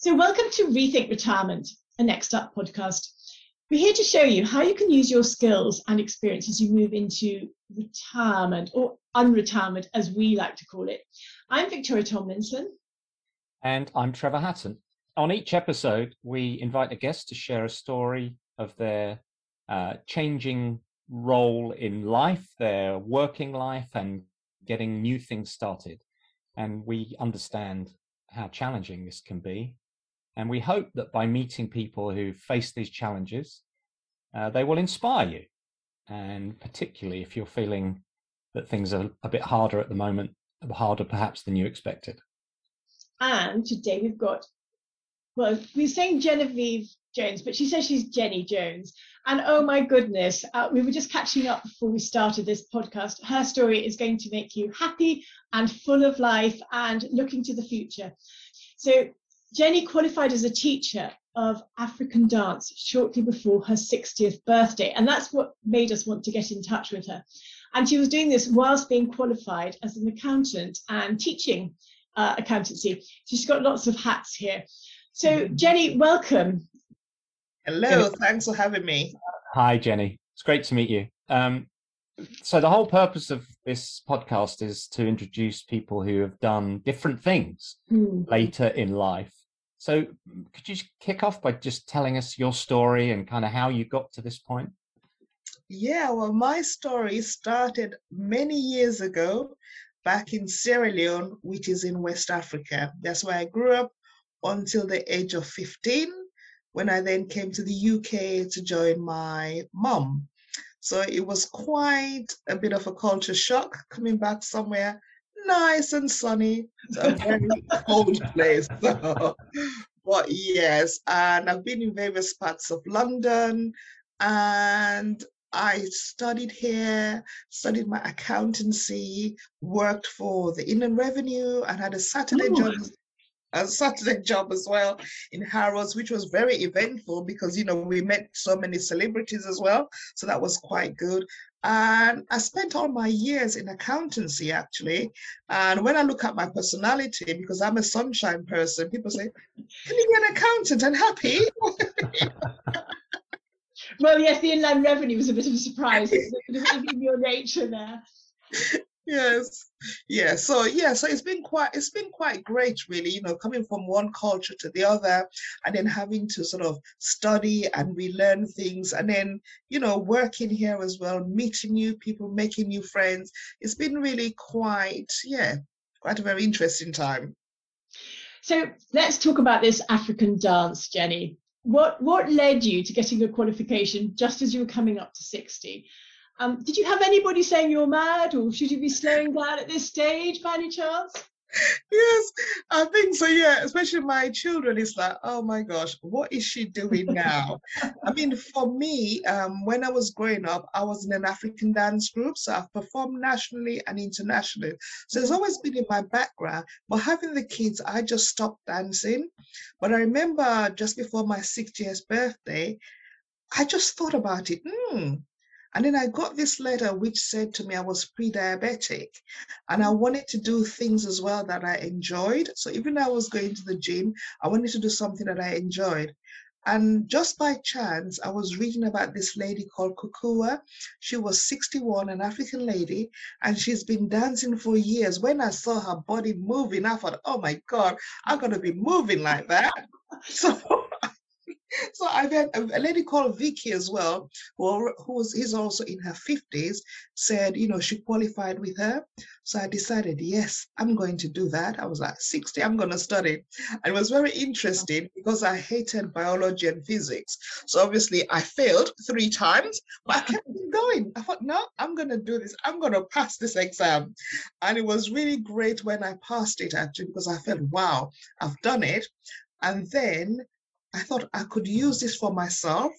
So, welcome to Rethink Retirement, a Next Up podcast. We're here to show you how you can use your skills and experience as you move into retirement or unretirement, as we like to call it. I'm Victoria Tomlinson. And I'm Trevor Hatton. On each episode, we invite a guest to share a story of their uh, changing role in life, their working life, and getting new things started. And we understand how challenging this can be and we hope that by meeting people who face these challenges, uh, they will inspire you. And particularly if you're feeling that things are a bit harder at the moment, harder perhaps than you expected. And today we've got, well, we are saying Genevieve Jones, but she says she's Jenny Jones. And oh my goodness, uh, we were just catching up before we started this podcast. Her story is going to make you happy and full of life and looking to the future. So Jenny qualified as a teacher of African dance shortly before her 60th birthday, and that's what made us want to get in touch with her. And she was doing this whilst being qualified as an accountant and teaching uh, accountancy. She's got lots of hats here. So, mm-hmm. Jenny, welcome. Hello, thanks for having me. Hi, Jenny. It's great to meet you. Um, so, the whole purpose of this podcast is to introduce people who have done different things mm. later in life so, could you kick off by just telling us your story and kind of how you got to this point? Yeah, well, my story started many years ago back in Sierra Leone, which is in West Africa. That's where I grew up until the age of 15, when I then came to the UK to join my mum. So it was quite a bit of a culture shock coming back somewhere nice and sunny. It's a very cold place. So, but yes, and I've been in various parts of London and I studied here, studied my accountancy, worked for the Inland Revenue, and had a Saturday Ooh. job a Saturday job as well in Harrods, which was very eventful because you know we met so many celebrities as well. So that was quite good. And I spent all my years in accountancy actually. And when I look at my personality, because I'm a sunshine person, people say, Can you be an accountant and happy? well, yes, the inland revenue was a bit of a surprise. in your nature there yes. Yeah so yeah so it's been quite it's been quite great really you know coming from one culture to the other and then having to sort of study and relearn things and then you know working here as well meeting new people making new friends. It's been really quite yeah quite a very interesting time. So let's talk about this african dance jenny. What what led you to getting a qualification just as you were coming up to 60 um, did you have anybody saying you're mad or should you be slowing down at this stage by any chance? Yes, I think so. Yeah, especially my children It's like, oh my gosh, what is she doing now? I mean, for me, um, when I was growing up, I was in an African dance group, so I've performed nationally and internationally. So it's always been in my background. But having the kids, I just stopped dancing. But I remember just before my 60th birthday, I just thought about it. Hmm, and then I got this letter which said to me I was pre diabetic and I wanted to do things as well that I enjoyed. So even though I was going to the gym, I wanted to do something that I enjoyed. And just by chance, I was reading about this lady called Kukua. She was 61, an African lady, and she's been dancing for years. When I saw her body moving, I thought, oh my God, I'm going to be moving like that. So so I've had a, lady called Vicky as well, who, who was is also in her 50s, said, you know, she qualified with her. So I decided, yes, I'm going to do that. I was like 60, I'm going to study. And it was very interesting because I hated biology and physics. So obviously I failed three times, but I kept going. I thought, no, I'm going to do this. I'm going to pass this exam. And it was really great when I passed it actually because I felt, wow, I've done it. And then I thought I could use this for myself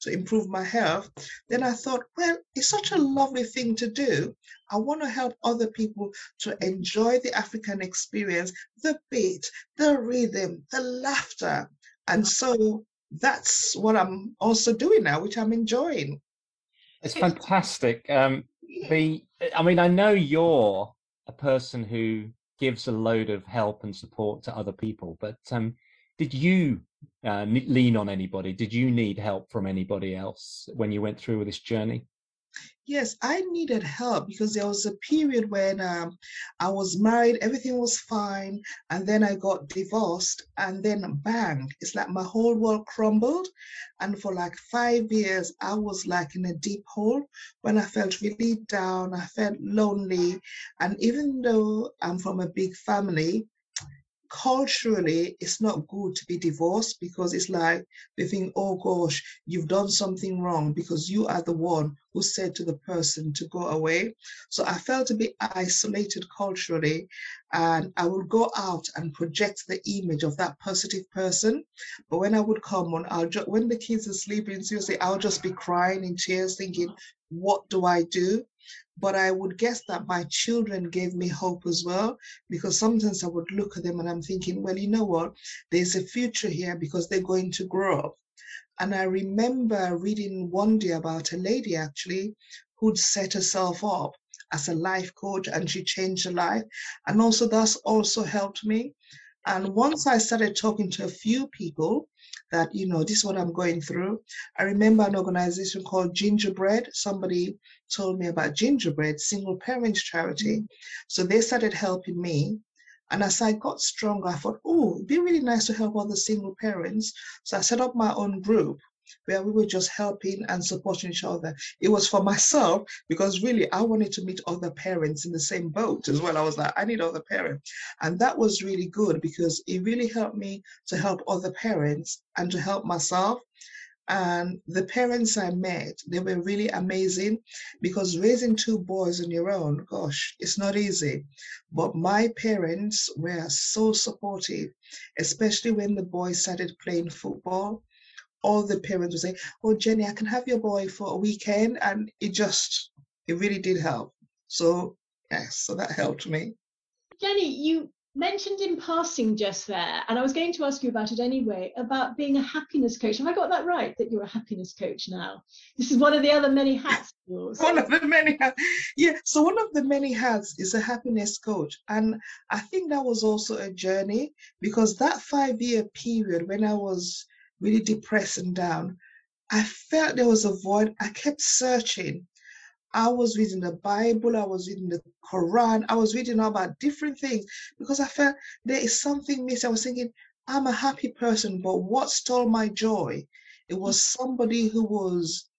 to improve my health. Then I thought, well, it's such a lovely thing to do. I want to help other people to enjoy the African experience, the beat, the rhythm, the laughter. And so that's what I'm also doing now, which I'm enjoying. It's fantastic. Um, the, I mean, I know you're a person who gives a load of help and support to other people, but um, did you uh, lean on anybody? Did you need help from anybody else when you went through this journey? Yes, I needed help because there was a period when um, I was married, everything was fine, and then I got divorced, and then bang, it's like my whole world crumbled. And for like five years, I was like in a deep hole when I felt really down, I felt lonely. And even though I'm from a big family, culturally it's not good to be divorced because it's like they think oh gosh you've done something wrong because you are the one who said to the person to go away. So i felt a bit isolated culturally and i would go out and project the image of that positive person. But when i would come on i'll just when the kids are sleeping seriously i'll just be crying in tears thinking what do i do but I would guess that my children gave me hope as well, because sometimes I would look at them and I'm thinking, well, you know what? There's a future here because they're going to grow up. And I remember reading one day about a lady actually who'd set herself up as a life coach and she changed her life. And also that's also helped me. And once I started talking to a few people, that, you know, this is what I'm going through. I remember an organization called Gingerbread. Somebody told me about Gingerbread, single parents charity. Mm. So they started helping me. And as I got stronger, I thought, oh, it'd be really nice to help other single parents. So I set up my own group where we were just helping and supporting each other. It was for myself because really I wanted to meet other parents in the same boat as well. I was like, I need other parents. And that was really good because it really helped me to help other parents and to help myself. And the parents I met, they were really amazing because raising two boys on your own, gosh, it's not easy. But my parents were so supportive, especially when the boys started playing football all the parents would say, "Oh, Jenny, I can have your boy for a weekend," and it just it really did help. So yes, so that helped me. Jenny, you mentioned in passing just there, and I was going to ask you about it anyway, about being a happiness coach. Have I got that right? That you're a happiness coach now? This is one of the other many hats. one of the many hats. Yeah. So one of the many hats is a happiness coach, and I think that was also a journey because that five-year period when I was really depressed and down, I felt there was a void. I kept searching. I was reading the Bible, I was reading the Quran, I was reading about different things because I felt there is something missing. I was thinking, I'm a happy person, but what stole my joy? It was somebody who was,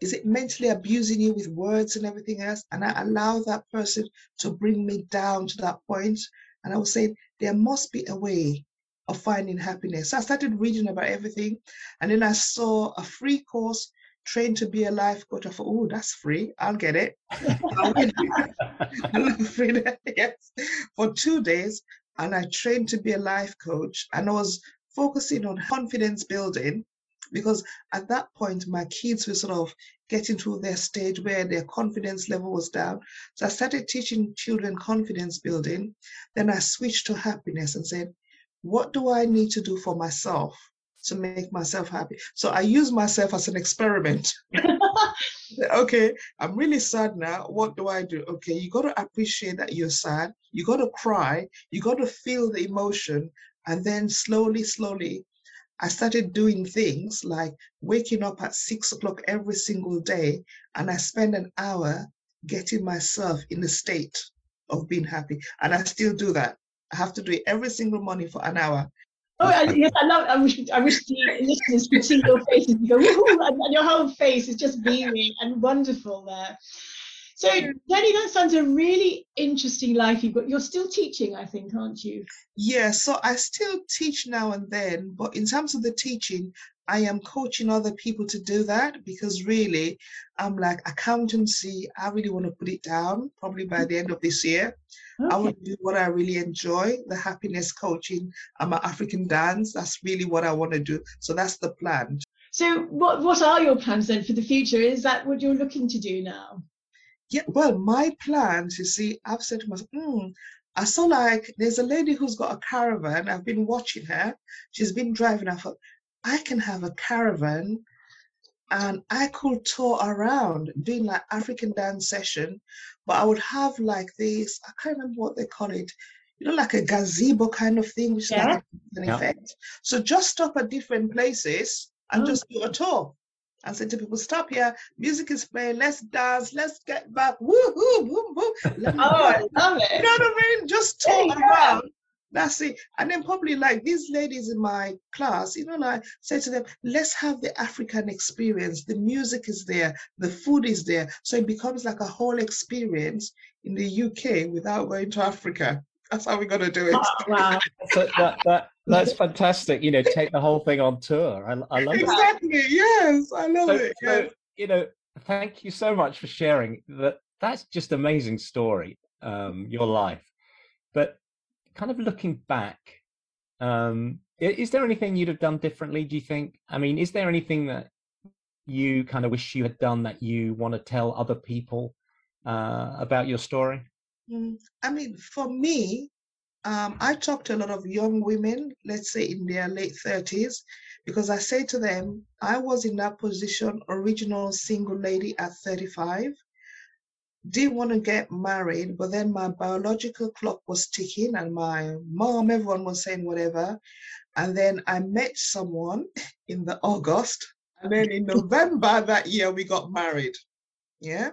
is it mentally abusing you with words and everything else? And I allowed that person to bring me down to that point. And I was saying, there must be a way of finding happiness. So I started reading about everything, and then I saw a free course, trained to be a life coach. I thought, oh, that's free. I'll get it. I'll free yes, for two days, and I trained to be a life coach, and I was focusing on confidence building because at that point my kids were sort of getting to their stage where their confidence level was down. So I started teaching children confidence building. Then I switched to happiness and said, what do I need to do for myself to make myself happy? So I use myself as an experiment. okay, I'm really sad now. What do I do? Okay, you got to appreciate that you're sad. You got to cry. You got to feel the emotion. And then slowly, slowly, I started doing things like waking up at six o'clock every single day. And I spend an hour getting myself in a state of being happy. And I still do that. I have to do it every single morning for an hour. Oh yes, I love. I wish I wish the listeners could see your faces. You go, and your whole face is just beaming and wonderful there. So, Jenny, that sounds a really interesting life you've got. You're still teaching, I think, aren't you? Yeah, so I still teach now and then, but in terms of the teaching, I am coaching other people to do that because really, I'm like accountancy. I really want to put it down probably by the end of this year. Okay. I want to do what I really enjoy, the happiness coaching. I'm an African dance. That's really what I want to do. So that's the plan. So what what are your plans then for the future? Is that what you're looking to do now? Yeah, well, my plans, you see, I've said to myself, mm, I saw like there's a lady who's got a caravan. I've been watching her. She's been driving. I thought, I can have a caravan and I could tour around doing like African dance session, but I would have like this, I can't remember what they call it. you know, like a gazebo kind of thing, which Yeah. is like an Yeah. event. So just stop at different places and Oh. just do a tour. And say to people, stop here, music is playing, let's dance, let's get back, woohoo, boom, boom. Let Oh, go. I love it. You know what I mean? Just There tour you go. around. That's it. And then probably like these ladies in my class, you know, like say to them, let's have the African experience. The music is there, the food is there. So it becomes like a whole experience in the UK without going to Africa. That's how we're gonna do it. Oh, wow. So that, that, that's fantastic. You know, take the whole thing on tour. I, I love that. Exactly. Yes, I love So, it. so, Yes. you know, thank you so much for sharing that. That's just amazing story, um, your life. But kind of looking back, um, is there anything you'd have done differently? Do you think? I mean, is there anything that you kind of wish you had done that you want to tell other people uh, about your story? Mm, I mean, for me, um, I talk to a lot of young women, let's say in their late 30s, because I say to them, I was in that position, original single lady at 35, didn't want to get married, but then my biological clock was ticking and my mom, everyone was saying whatever. And then I met someone in the August, and then in November that year, we got married. Yeah.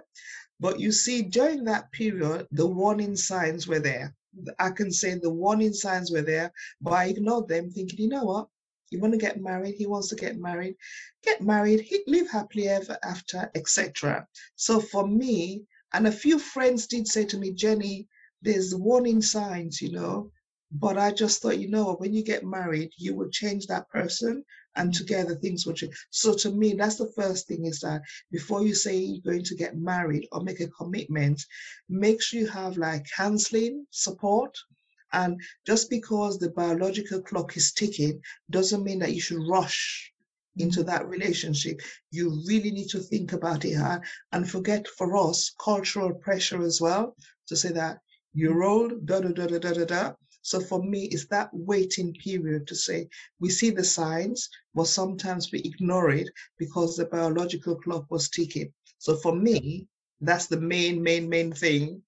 But you see, during that period, the warning signs were there. I can say the warning signs were there, but I ignored them, thinking, you know what? You want to get married? He wants to get married. Get married, he live happily ever after, etc. So for me, and a few friends did say to me, Jenny, there's warning signs, you know. But I just thought, you know, when you get married, you will change that person, and together things will change. So to me, that's the first thing is that before you say you're going to get married or make a commitment, make sure you have like counseling support. And just because the biological clock is ticking doesn't mean that you should rush into that relationship. You really need to think about it hard and forget for us cultural pressure as well to say that you're old, da da da da da da da. So for me, it's that waiting period to say we see the signs, but sometimes we ignore it because the biological clock was ticking. So for me, that's the main, main, main thing.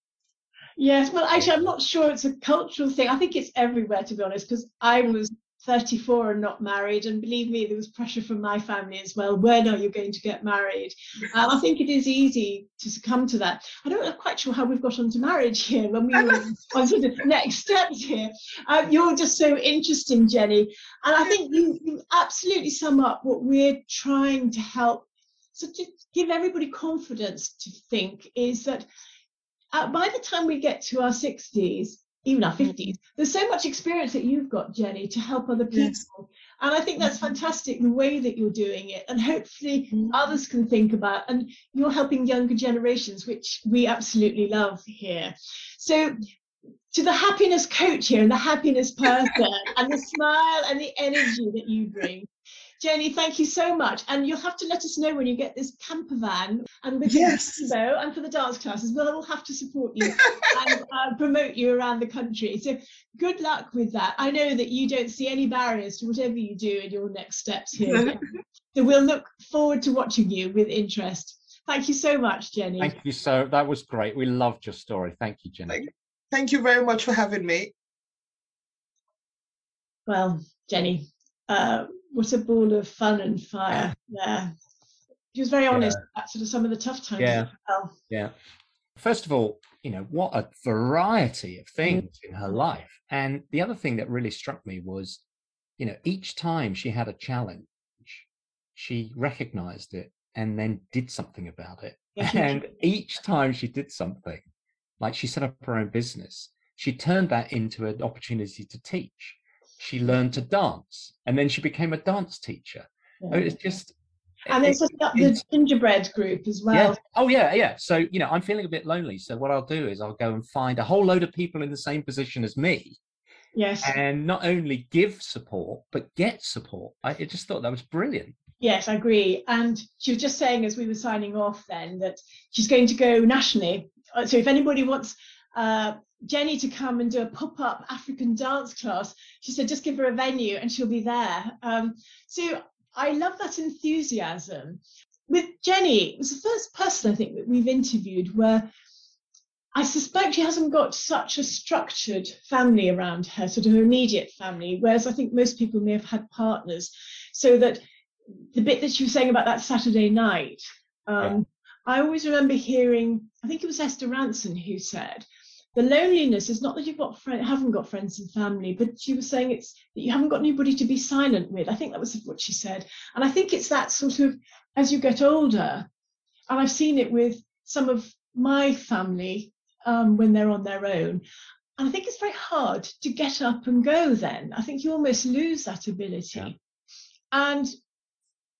Yes, well, actually, I'm not sure it's a cultural thing. I think it's everywhere, to be honest, because I was 34 and not married, and believe me, there was pressure from my family as well. When are you going to get married? And I think it is easy to succumb to that. I don't know quite sure how we've got onto marriage here when we were on sort of next steps here. Uh, you're just so interesting, Jenny, and I think you, you absolutely sum up what we're trying to help. So to give everybody confidence to think is that uh, by the time we get to our 60s, even our mm. 50s, there's so much experience that you've got, Jenny, to help other people. Yes. And I think that's mm-hmm. fantastic the way that you're doing it. And hopefully mm-hmm. others can think about, and you're helping younger generations, which we absolutely love here. So, to the happiness coach here and the happiness person and the smile and the energy that you bring. Jenny, thank you so much. And you'll have to let us know when you get this camper van and with Yes. the rainbow and for the dance classes. We'll all have to support you and uh, promote you around the country. So good luck with that. I know that you don't see any barriers to whatever you do in your next steps here. so we'll look forward to watching you with interest. Thank you so much, Jenny. Thank you so. That was great. We loved your story. Thank you, Jenny. Thank- Thank you very much for having me. Well, Jenny, uh, what a ball of fun and fire there. She was very honest about sort of some of the tough times Yeah. as well. Yeah. First of all, you know, what a variety of mm. things in her life. And the other thing that really struck me was, you know, each time she had a challenge, she recognized it and then did something about it. Yeah, And each time she did something, like she set up her own business, she turned that into an opportunity to teach. She learned to dance and then she became a dance teacher. Yeah. Oh, It's just, And then it- setting up the gingerbread group as well. yeah. Oh, yeah, yeah. So, you know, I'm feeling a bit lonely. So, what I'll do is I'll go and find a whole load of people in the same position as me Yes. and not only give support, but get support. I I just thought that was brilliant. Yes, I agree. And she was just saying as we were signing off then that she's going to go nationally. Uh, So if anybody wants uh, Jenny to come and do a pop-up African dance class, she said just give her a venue and she'll be there. Um, so I love that enthusiasm. With Jenny, it was the first person I think that we've interviewed where I suspect she hasn't got such a structured family around her, sort of her immediate family, whereas I think most people may have had partners. So that the bit that she was saying about that Saturday night, um, yeah. I always remember hearing, I think it was Esther Rantzen who said, the loneliness is not that you've got friend, haven't got friends and family, but she was saying it's that you haven't got anybody to be silent with. I think that was what she said. And I think it's that sort of as you get older, and I've seen it with some of my family um, when they're on their own. And I think it's very hard to get up and go then. I think you almost lose that ability. Yeah. And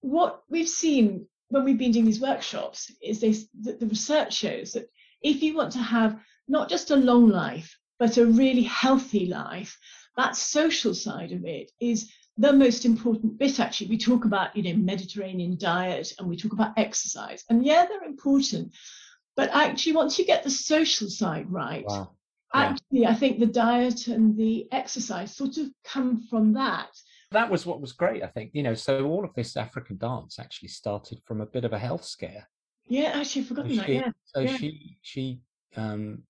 what we've seen when we've been doing these workshops is this, that the research shows that if you want to have not just a long life, but a really healthy life, that social side of it is the most important bit actually we talk about you know mediterranean diet and we talk about exercise and yeah they're important but actually, once you get the social side right, wow. yeah. actually, I think the diet and the exercise sort of come from that. That was what was great, I think. You know, so all of this African dance actually started from a bit of a health scare. Yeah, actually, I've forgotten so that. yeah. So yeah. she she um,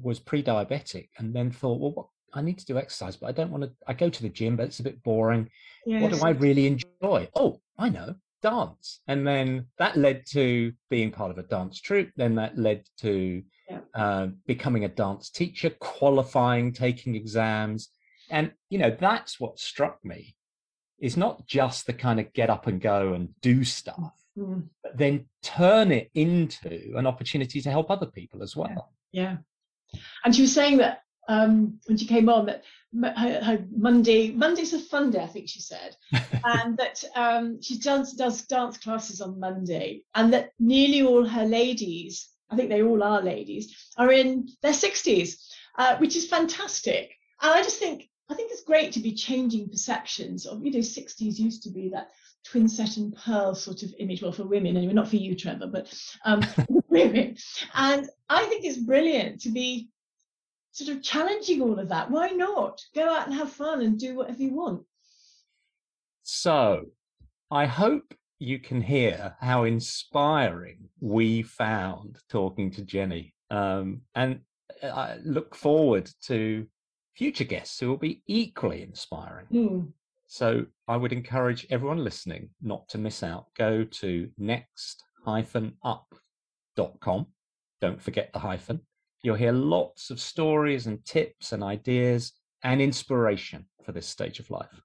was pre-diabetic, and then thought, well, what, I need to do exercise, but I don't want to. I go to the gym, but it's a bit boring. Yes. What do I really enjoy? Oh, I know dance. And then that led to being part of a dance troupe. Then that led to yeah. uh, becoming a dance teacher, qualifying, taking exams. And, you know, that's what struck me is not just the kind of get up and go and do stuff, mm-hmm. but then turn it into an opportunity to help other people as well. Yeah. yeah. And she was saying that um, when she came on that her, her, Monday Monday's a fun day, I think she said, and that um, she does does dance classes on Monday, and that nearly all her ladies, I think they all are ladies, are in their sixties, uh, which is fantastic. And I just think I think it's great to be changing perceptions of you know sixties used to be that twin set and pearl sort of image, well for women anyway, not for you Trevor, but um, women, and I think it's brilliant to be sort of challenging all of that. Why not? Go out and have fun and do whatever you want. So I hope you can hear how inspiring we found talking to Jenny. Um, and I look forward to future guests who will be equally inspiring. Mm. So I would encourage everyone listening not to miss out. Go to next-up.com. Don't forget the hyphen You'll hear lots of stories and tips and ideas and inspiration for this stage of life.